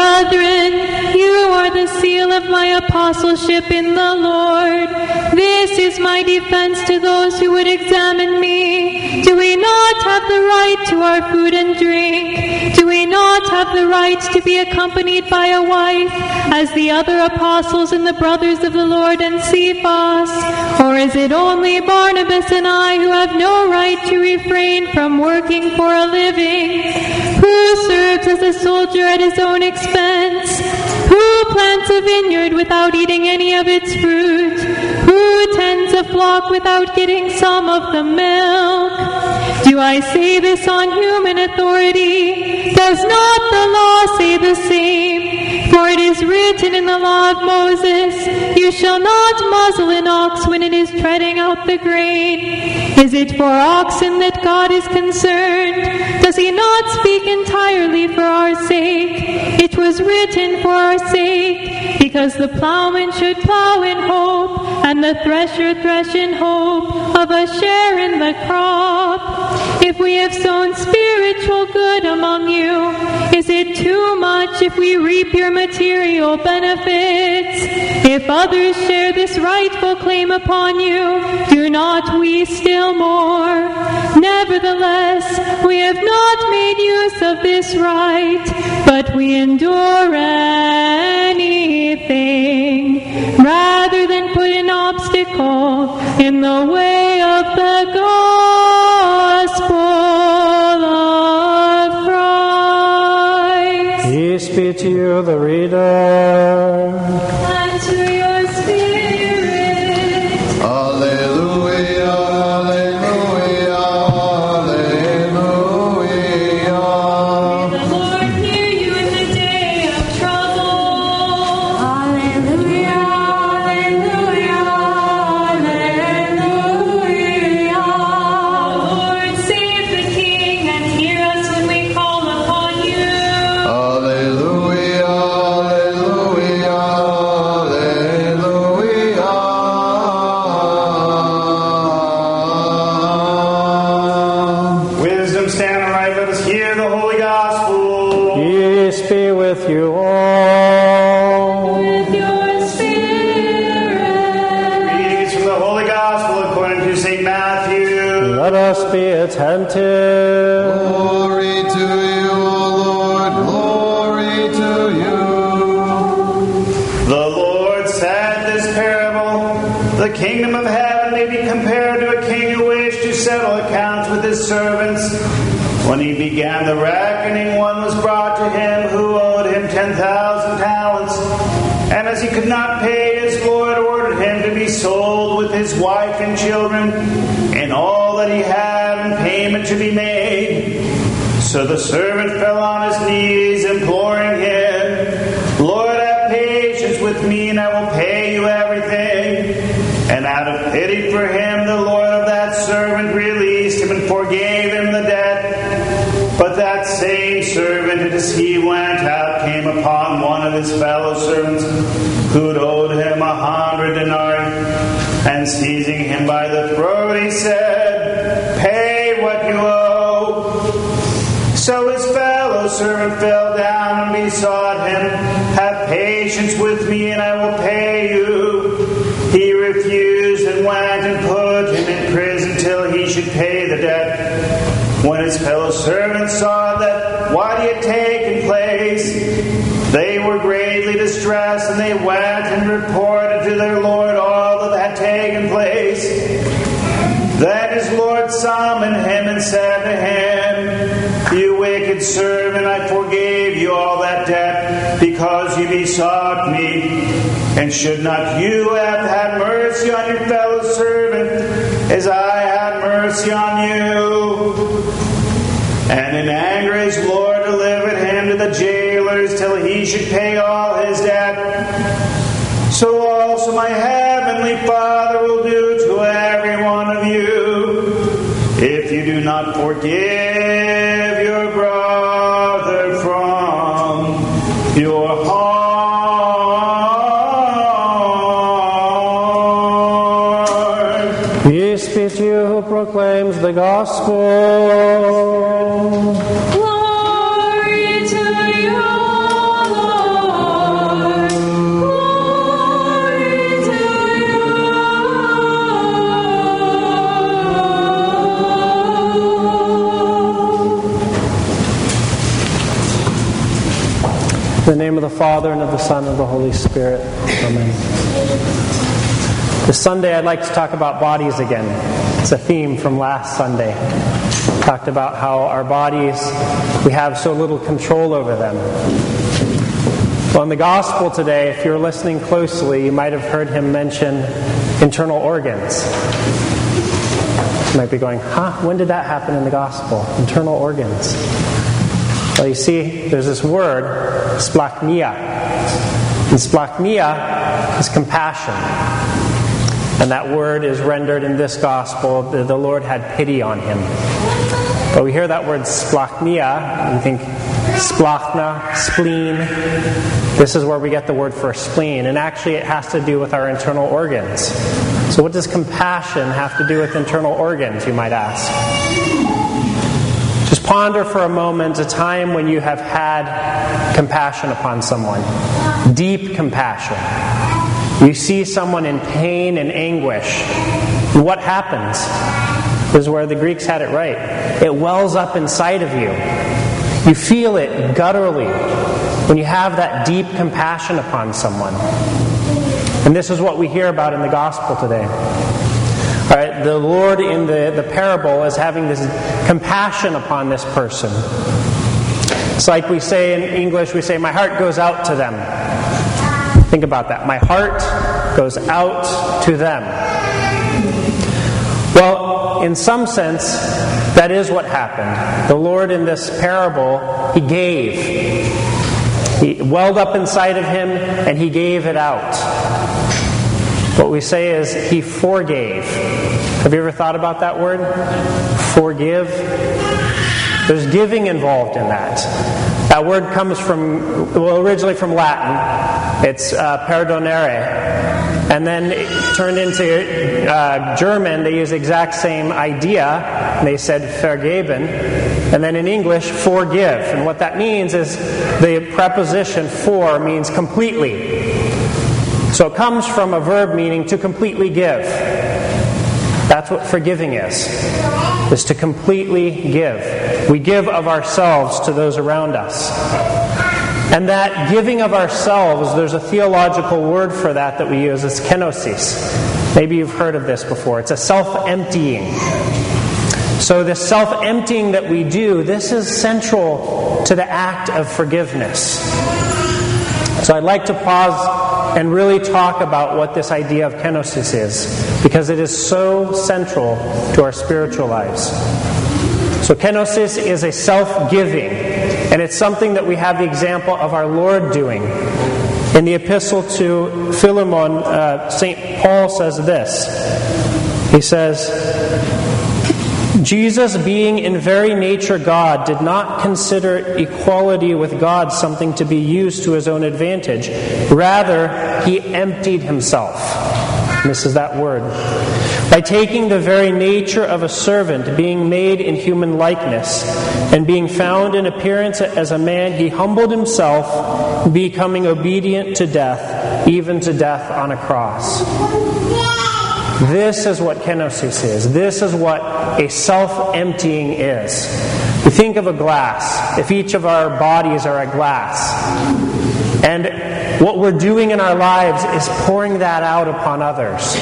Brethren, you are the seal of my apostleship in the Lord. This is my defense to those who would examine me. Do we not have the right to our food and drink? Do we not have the right to be accompanied by a wife, as the other apostles and the brothers of the Lord and Cephas? Or is it only Barnabas and I who have no right to refrain from working for a living? Who serves as a soldier at his own expense? Who plants a vineyard without eating any of its fruit? Who tends a flock without getting some of the milk? Do I say this on human authority? Does not the law say the same? For it is written in the law of Moses, You shall not muzzle an ox when it is treading out the grain. Is it for oxen that God is concerned? Does he not speak entirely for our sake? It was written for our sake, because the plowman should plow in hope, and the thresher thresh in hope of a share in the crop. If we have sown spiritual good among you, is it too much if we reap your material benefits? If others share this rightful claim upon you, do not we still more? Nevertheless, we have not made use of this right, but we endure anything rather than put an obstacle in the way of the gospel be to you, the reader. Accounts with his servants. When he began the reckoning, one was brought to him who owed him 10,000 talents. And as he could not pay, his Lord ordered him to be sold with his wife and children and all that he had, in payment to be made. So the servant came upon one of his fellow servants who'd owed him a hundred denarii. And seizing him by the throat, he said, Pay what you owe. So his fellow servant fell down and besought him, Have patience with me, and I will pay you. He refused and went and put him in prison till he should pay the debt. When his fellow servants saw that Lord summoned him and said to him, You wicked servant, I forgave you all that debt because you besought me. And should not you have had mercy on your fellow servant as I had mercy on you? And in anger his Lord delivered him to the jailers till he should pay all his debt. So not forgive your brother from your heart. Peace be to you who proclaims the gospel. Father, and of the Son, and of the Holy Spirit. Amen. This Sunday, I'd like to talk about bodies again. It's a theme from last Sunday. Talked about how our bodies, we have so little control over them. Well, in the gospel today, if you're listening closely, you might have heard him mention internal organs. You might be going, huh? When did that happen in the gospel? Internal organs. Well, you see, there's this word, splachnia. And splachnia is compassion. And that word is rendered in this gospel, the, Lord had pity on him. But we hear that word splachnia, we think splachna, spleen. This is where we get the word for spleen. And actually, it has to do with our internal organs. So, what does compassion have to do with internal organs, you might ask? Just ponder for a moment a time when you have had compassion upon someone, deep compassion. You see someone in pain and anguish. What happens? This is where the Greeks had it right. It wells up inside of you. You feel it gutturally when you have that deep compassion upon someone. And this is what we hear about in the gospel today. The Lord in the, the parable is having this compassion upon this person. It's like we say in English, we say, My heart goes out to them. Think about that. My heart goes out to them. Well, in some sense, that is what happened. The Lord in this parable, He gave. He welled up inside of Him and He gave it out. What we say is He forgave. Have you ever thought about that word? Forgive? There's giving involved in that. That word comes from, well, originally from Latin. It's uh, perdonare. And then it turned into uh, German, they use the exact same idea. They said vergeben. And then in English, forgive. And what that means is the preposition for means completely. So it comes from a verb meaning to completely give. That's what forgiving is. Is to completely give. We give of ourselves to those around us. And that giving of ourselves, there's a theological word for that that we use. It's kenosis. Maybe you've heard of this before. It's a self emptying. So, this self emptying that we do, this is central to the act of forgiveness. So, I'd like to pause and really talk about what this idea of kenosis is, because it is so central to our spiritual lives. So, kenosis is a self giving. And it's something that we have the example of our Lord doing. In the epistle to Philemon, uh, St. Paul says this. He says, Jesus, being in very nature God, did not consider equality with God something to be used to his own advantage. Rather, he emptied himself. This is that word. By taking the very nature of a servant, being made in human likeness, and being found in appearance as a man, he humbled himself, becoming obedient to death, even to death on a cross. This is what kenosis is. This is what a self emptying is. You think of a glass. If each of our bodies are a glass, and what we're doing in our lives is pouring that out upon others,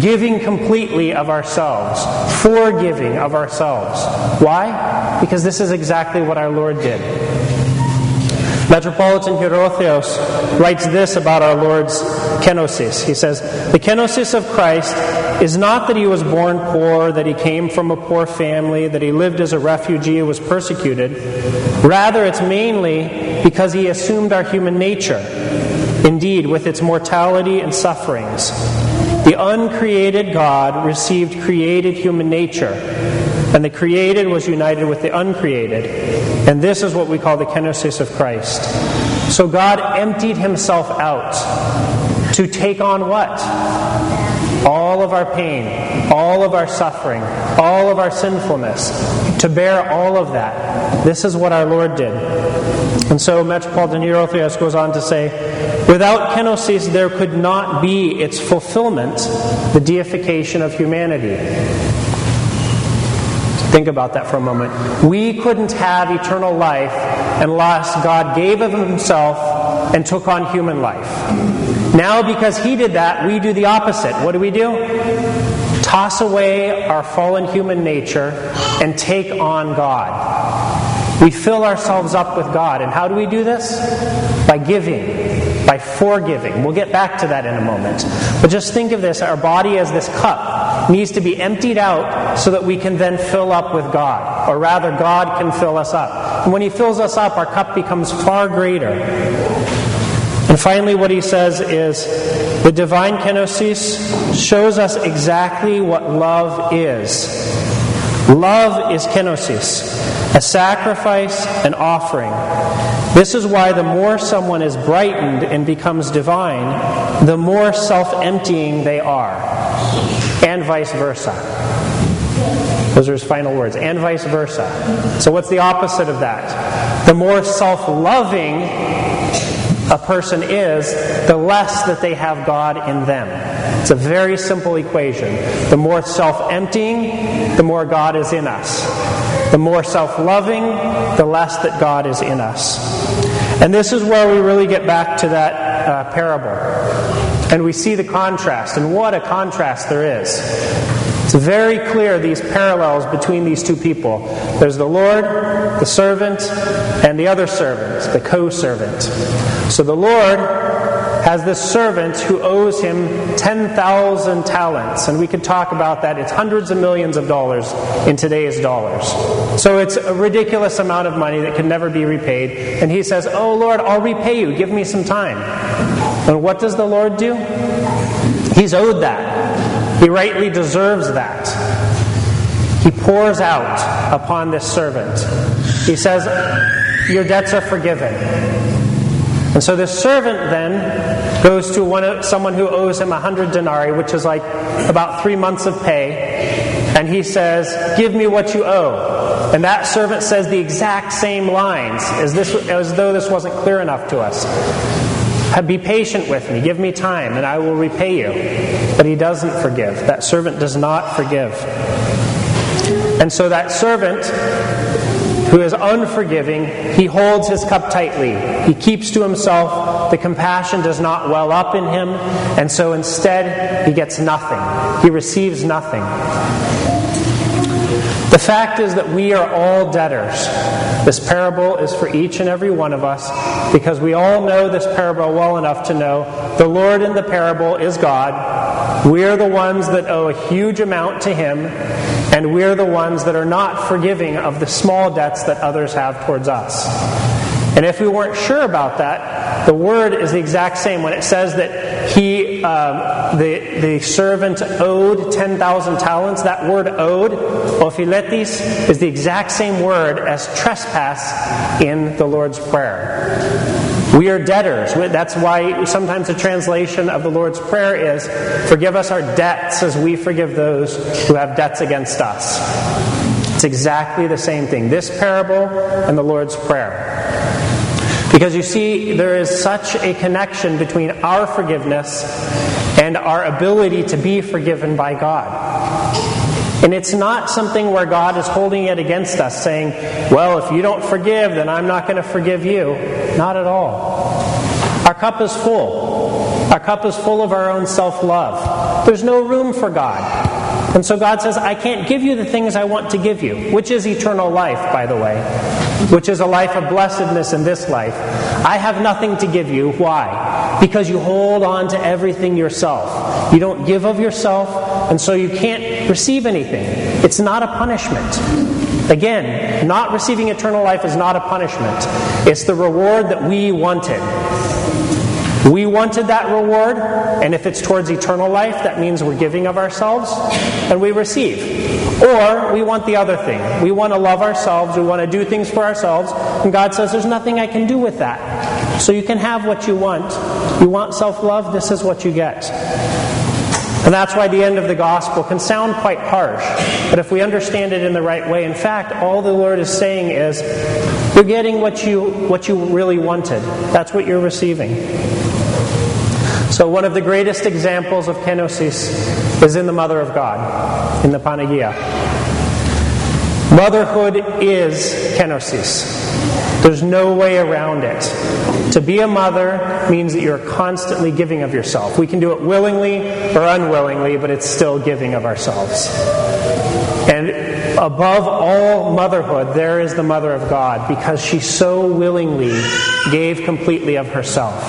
giving completely of ourselves, forgiving of ourselves. Why? Because this is exactly what our Lord did. Metropolitan Hierotheos writes this about our Lord's kenosis. He says, The kenosis of Christ is not that he was born poor, that he came from a poor family, that he lived as a refugee was persecuted. Rather, it's mainly because he assumed our human nature, indeed, with its mortality and sufferings. The uncreated God received created human nature, and the created was united with the uncreated. And this is what we call the kenosis of Christ. So God emptied himself out to take on what? All of our pain, all of our suffering, all of our sinfulness, to bear all of that. This is what our Lord did. And so Metropolitan Hierotheos goes on to say, without kenosis, there could not be its fulfillment, the deification of humanity. Think about that for a moment. We couldn't have eternal life unless God gave of Himself and took on human life. Now, because he did that, we do the opposite. What do we do? Toss away our fallen human nature and take on God. We fill ourselves up with God. And how do we do this? By giving, by forgiving. We'll get back to that in a moment. But just think of this our body as this cup needs to be emptied out so that we can then fill up with God. Or rather, God can fill us up. And when He fills us up, our cup becomes far greater. And finally, what he says is the divine kenosis shows us exactly what love is. Love is kenosis, a sacrifice, an offering. This is why the more someone is brightened and becomes divine, the more self emptying they are, and vice versa. Those are his final words, and vice versa. So, what's the opposite of that? The more self loving a person is, the less that they have God in them. It's a very simple equation. The more self emptying, the more God is in us. The more self loving, the less that God is in us. And this is where we really get back to that uh, parable. And we see the contrast, and what a contrast there is. It's very clear these parallels between these two people. There's the Lord, the servant, and the other servant, the co servant. So the Lord has this servant who owes him 10,000 talents. And we could talk about that. It's hundreds of millions of dollars in today's dollars. So it's a ridiculous amount of money that can never be repaid. And he says, Oh Lord, I'll repay you. Give me some time. And what does the Lord do? He's owed that. He rightly deserves that. He pours out upon this servant. He says, Your debts are forgiven. And so this servant then goes to one, someone who owes him a hundred denarii, which is like about three months of pay, and he says, "Give me what you owe." And that servant says the exact same lines as this, as though this wasn't clear enough to us. Be patient with me, give me time, and I will repay you. But he doesn't forgive. That servant does not forgive. And so that servant who is unforgiving, he holds his cup tightly. He keeps to himself. The compassion does not well up in him, and so instead he gets nothing. He receives nothing. The fact is that we are all debtors. This parable is for each and every one of us because we all know this parable well enough to know the Lord in the parable is God. We are the ones that owe a huge amount to Him, and we're the ones that are not forgiving of the small debts that others have towards us. And if we weren't sure about that, the word is the exact same. When it says that he, um, the, the servant owed 10,000 talents, that word owed, ophiletis, is the exact same word as trespass in the Lord's Prayer. We are debtors. That's why sometimes the translation of the Lord's Prayer is Forgive us our debts as we forgive those who have debts against us. It's exactly the same thing. This parable and the Lord's Prayer. Because you see, there is such a connection between our forgiveness and our ability to be forgiven by God. And it's not something where God is holding it against us, saying, Well, if you don't forgive, then I'm not going to forgive you. Not at all. Our cup is full. Our cup is full of our own self love. There's no room for God. And so God says, I can't give you the things I want to give you, which is eternal life, by the way, which is a life of blessedness in this life. I have nothing to give you. Why? Because you hold on to everything yourself. You don't give of yourself, and so you can't receive anything. It's not a punishment. Again, not receiving eternal life is not a punishment, it's the reward that we wanted. We wanted that reward, and if it's towards eternal life, that means we're giving of ourselves and we receive. Or we want the other thing. We want to love ourselves, we want to do things for ourselves, and God says, There's nothing I can do with that. So you can have what you want. You want self love, this is what you get. And that's why the end of the gospel can sound quite harsh. But if we understand it in the right way, in fact, all the Lord is saying is, you're getting what you, what you really wanted. That's what you're receiving. So, one of the greatest examples of kenosis is in the Mother of God, in the Panagia. Motherhood is kenosis. There's no way around it. To be a mother means that you're constantly giving of yourself. We can do it willingly or unwillingly, but it's still giving of ourselves. Above all motherhood, there is the mother of God because she so willingly gave completely of herself.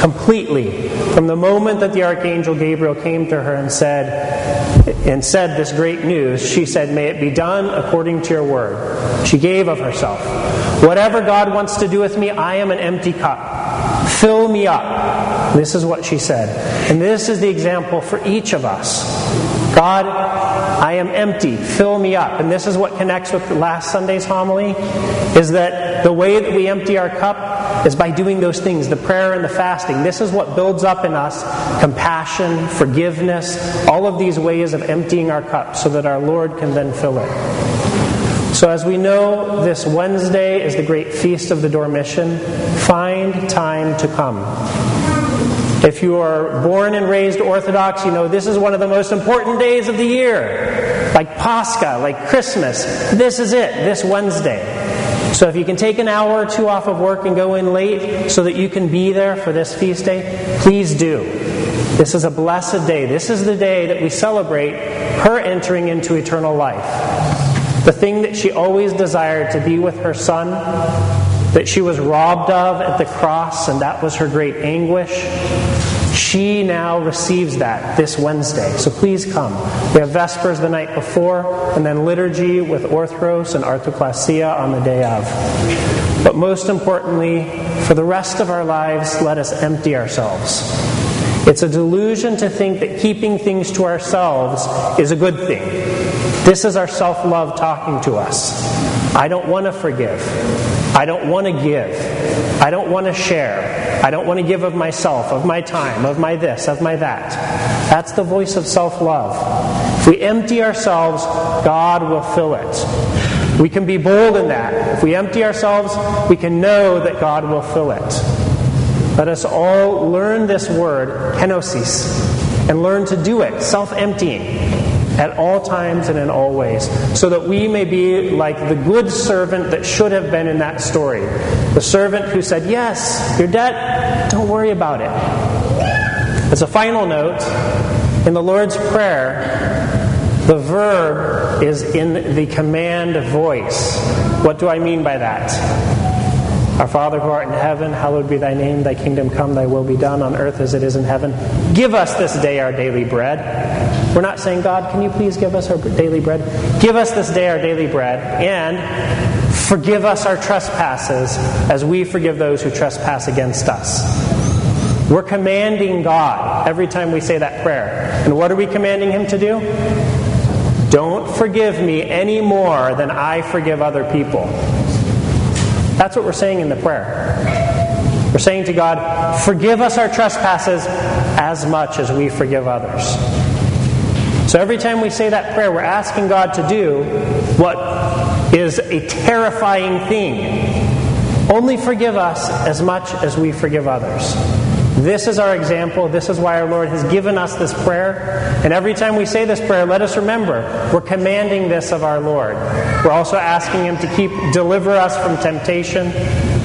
Completely. From the moment that the archangel Gabriel came to her and said, and said this great news, she said, May it be done according to your word. She gave of herself. Whatever God wants to do with me, I am an empty cup. Fill me up. This is what she said. And this is the example for each of us. God, I am empty. Fill me up. And this is what connects with last Sunday's homily is that the way that we empty our cup is by doing those things, the prayer and the fasting. This is what builds up in us compassion, forgiveness, all of these ways of emptying our cup so that our Lord can then fill it. So, as we know, this Wednesday is the great feast of the Dormition. Find time to come. If you are born and raised Orthodox, you know this is one of the most important days of the year. Like Pascha, like Christmas. This is it, this Wednesday. So if you can take an hour or two off of work and go in late so that you can be there for this feast day, please do. This is a blessed day. This is the day that we celebrate her entering into eternal life. The thing that she always desired to be with her son, that she was robbed of at the cross, and that was her great anguish. She now receives that this Wednesday. So please come. We have Vespers the night before, and then liturgy with Orthros and Artoklasia on the day of. But most importantly, for the rest of our lives, let us empty ourselves. It's a delusion to think that keeping things to ourselves is a good thing. This is our self love talking to us. I don't want to forgive. I don't want to give. I don't want to share. I don't want to give of myself, of my time, of my this, of my that. That's the voice of self love. If we empty ourselves, God will fill it. We can be bold in that. If we empty ourselves, we can know that God will fill it. Let us all learn this word, kenosis, and learn to do it, self emptying at all times and in all ways, so that we may be like the good servant that should have been in that story. The servant who said, Yes, your debt, don't worry about it. As a final note, in the Lord's Prayer, the verb is in the command voice. What do I mean by that? Our Father who art in heaven, hallowed be thy name, thy kingdom come, thy will be done on earth as it is in heaven. Give us this day our daily bread. We're not saying, God, can you please give us our daily bread? Give us this day our daily bread and forgive us our trespasses as we forgive those who trespass against us. We're commanding God every time we say that prayer. And what are we commanding Him to do? Don't forgive me any more than I forgive other people. That's what we're saying in the prayer. We're saying to God, forgive us our trespasses as much as we forgive others. So every time we say that prayer, we're asking God to do what is a terrifying thing. Only forgive us as much as we forgive others. This is our example. This is why our Lord has given us this prayer. And every time we say this prayer, let us remember we're commanding this of our Lord. We're also asking Him to keep deliver us from temptation,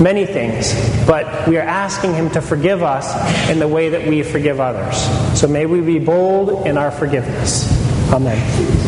many things. But we are asking Him to forgive us in the way that we forgive others. So may we be bold in our forgiveness. Amen.